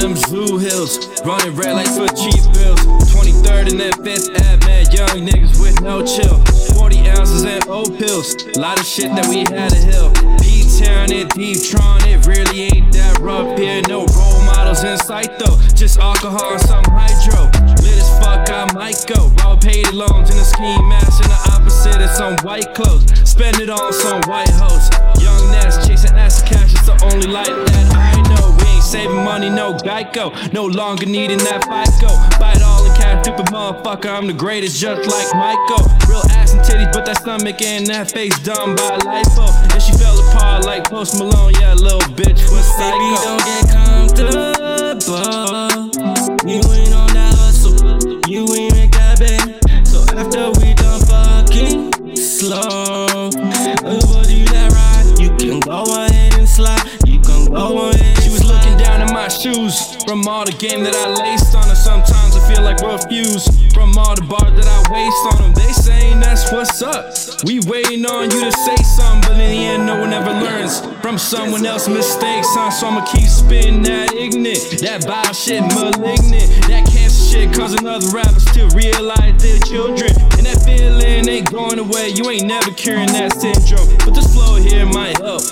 them zoo hills. Running red lights for cheap bills. 23rd and then 5th Ave, man. Young niggas with no chill. 40 ounces and O pills. A lot of shit that we had to heal. P Town and Deep Tron, it really ain't that rough here. No role models in sight though. Just alcohol and some hydro. Lit as fuck, I might go. Paid loans in a ski mask and the opposite is some white clothes. Spend it on some white hoes. Young Nes chasing ass cash, it's the only life no Geico. No longer needing that FICO. Buy it all in cash, stupid motherfucker. I'm the greatest, just like Michael. Real ass and titties, but that stomach and that face done by lipo. And she fell apart like Post Malone, yeah, little bitch was psycho. Baby, don't get comfortable. You ain't on that hustle. You ain't make that bed. So after we done fucking slow, shoes from all the game that I laced on her. Sometimes I feel like we're fused from all the bars that I waste on them. They saying that's what's up. We waiting on you to say something, but in the end, no one ever learns from someone else's mistakes, huh? So I'ma keep spitting that ignorant, that bile shit malignant, that cancer shit causing other rappers to realize they're children. And that feeling ain't going away. You ain't never curing that syndrome. But this flow here might help.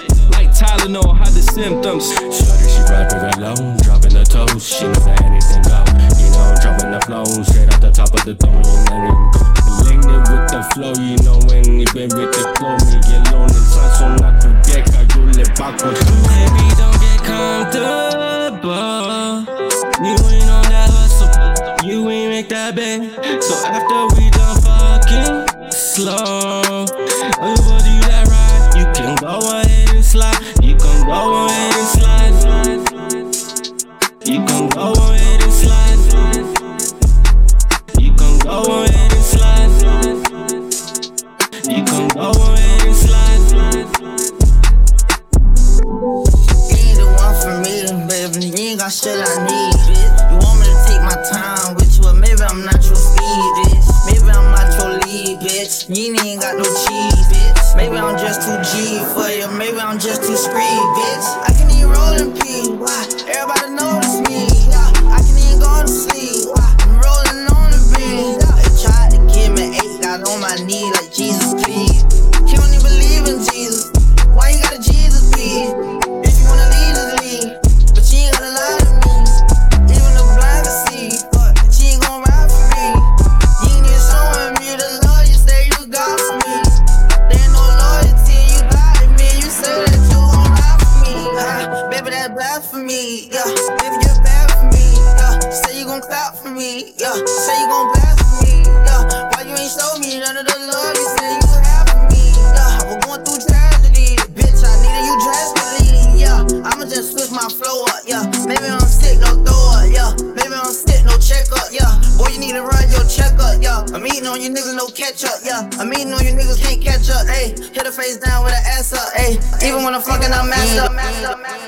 Like Tylenol, hide the symptoms. Shorty, she rapping right low, dropping the toes. She never anything go. You know, dropping the flow straight off the top of the dome. And with the flow, you know, when it been with the flow. Miguel on the sun, so not to deck. I roll it backwards. Baby, don't get comfortable. You ain't on that hustle. You ain't make that bed. So after we done fucking slow, over do that ride. You can go ahead and slide. Go ahead and slide. You can go ahead and slide. You can go ahead and slide. You can go ahead and slide. You the one for me, baby. You ain't got shit I need, bitch. You want me to take my time with you, but maybe I'm not your speed, bitch. Maybe I'm not your lead, bitch. You ain't got no cheese. Maybe I'm just too G for you. Maybe I'm just too screed, bitch. I can even roll in P. Why? Everybody notice me. Yeah. I can even go to sleep. Why? I'm rolling on the beat. They tried to give me eight, got on my knee like for me. Yeah, baby, you're bad for me. Yeah, say you gon' clap for me. Yeah, say you gon' blast for me. Yeah, why you ain't show me none of the love you say you have for me? Yeah, was going through tragedy. Bitch, I needed you drastically. Yeah, I'ma just switch my flow up. Yeah, maybe I'm sick, no throw up. Yeah, maybe I'm sick, no checkup. Yeah, boy, you need to run your checkup. Yeah, I'm eating on you niggas, no catch up. Yeah, I'm eating on you niggas, can't catch up. Hey, hit her face down with her ass up. Hey, even when I'm fucking, I'm messed up. Messed up, messed up.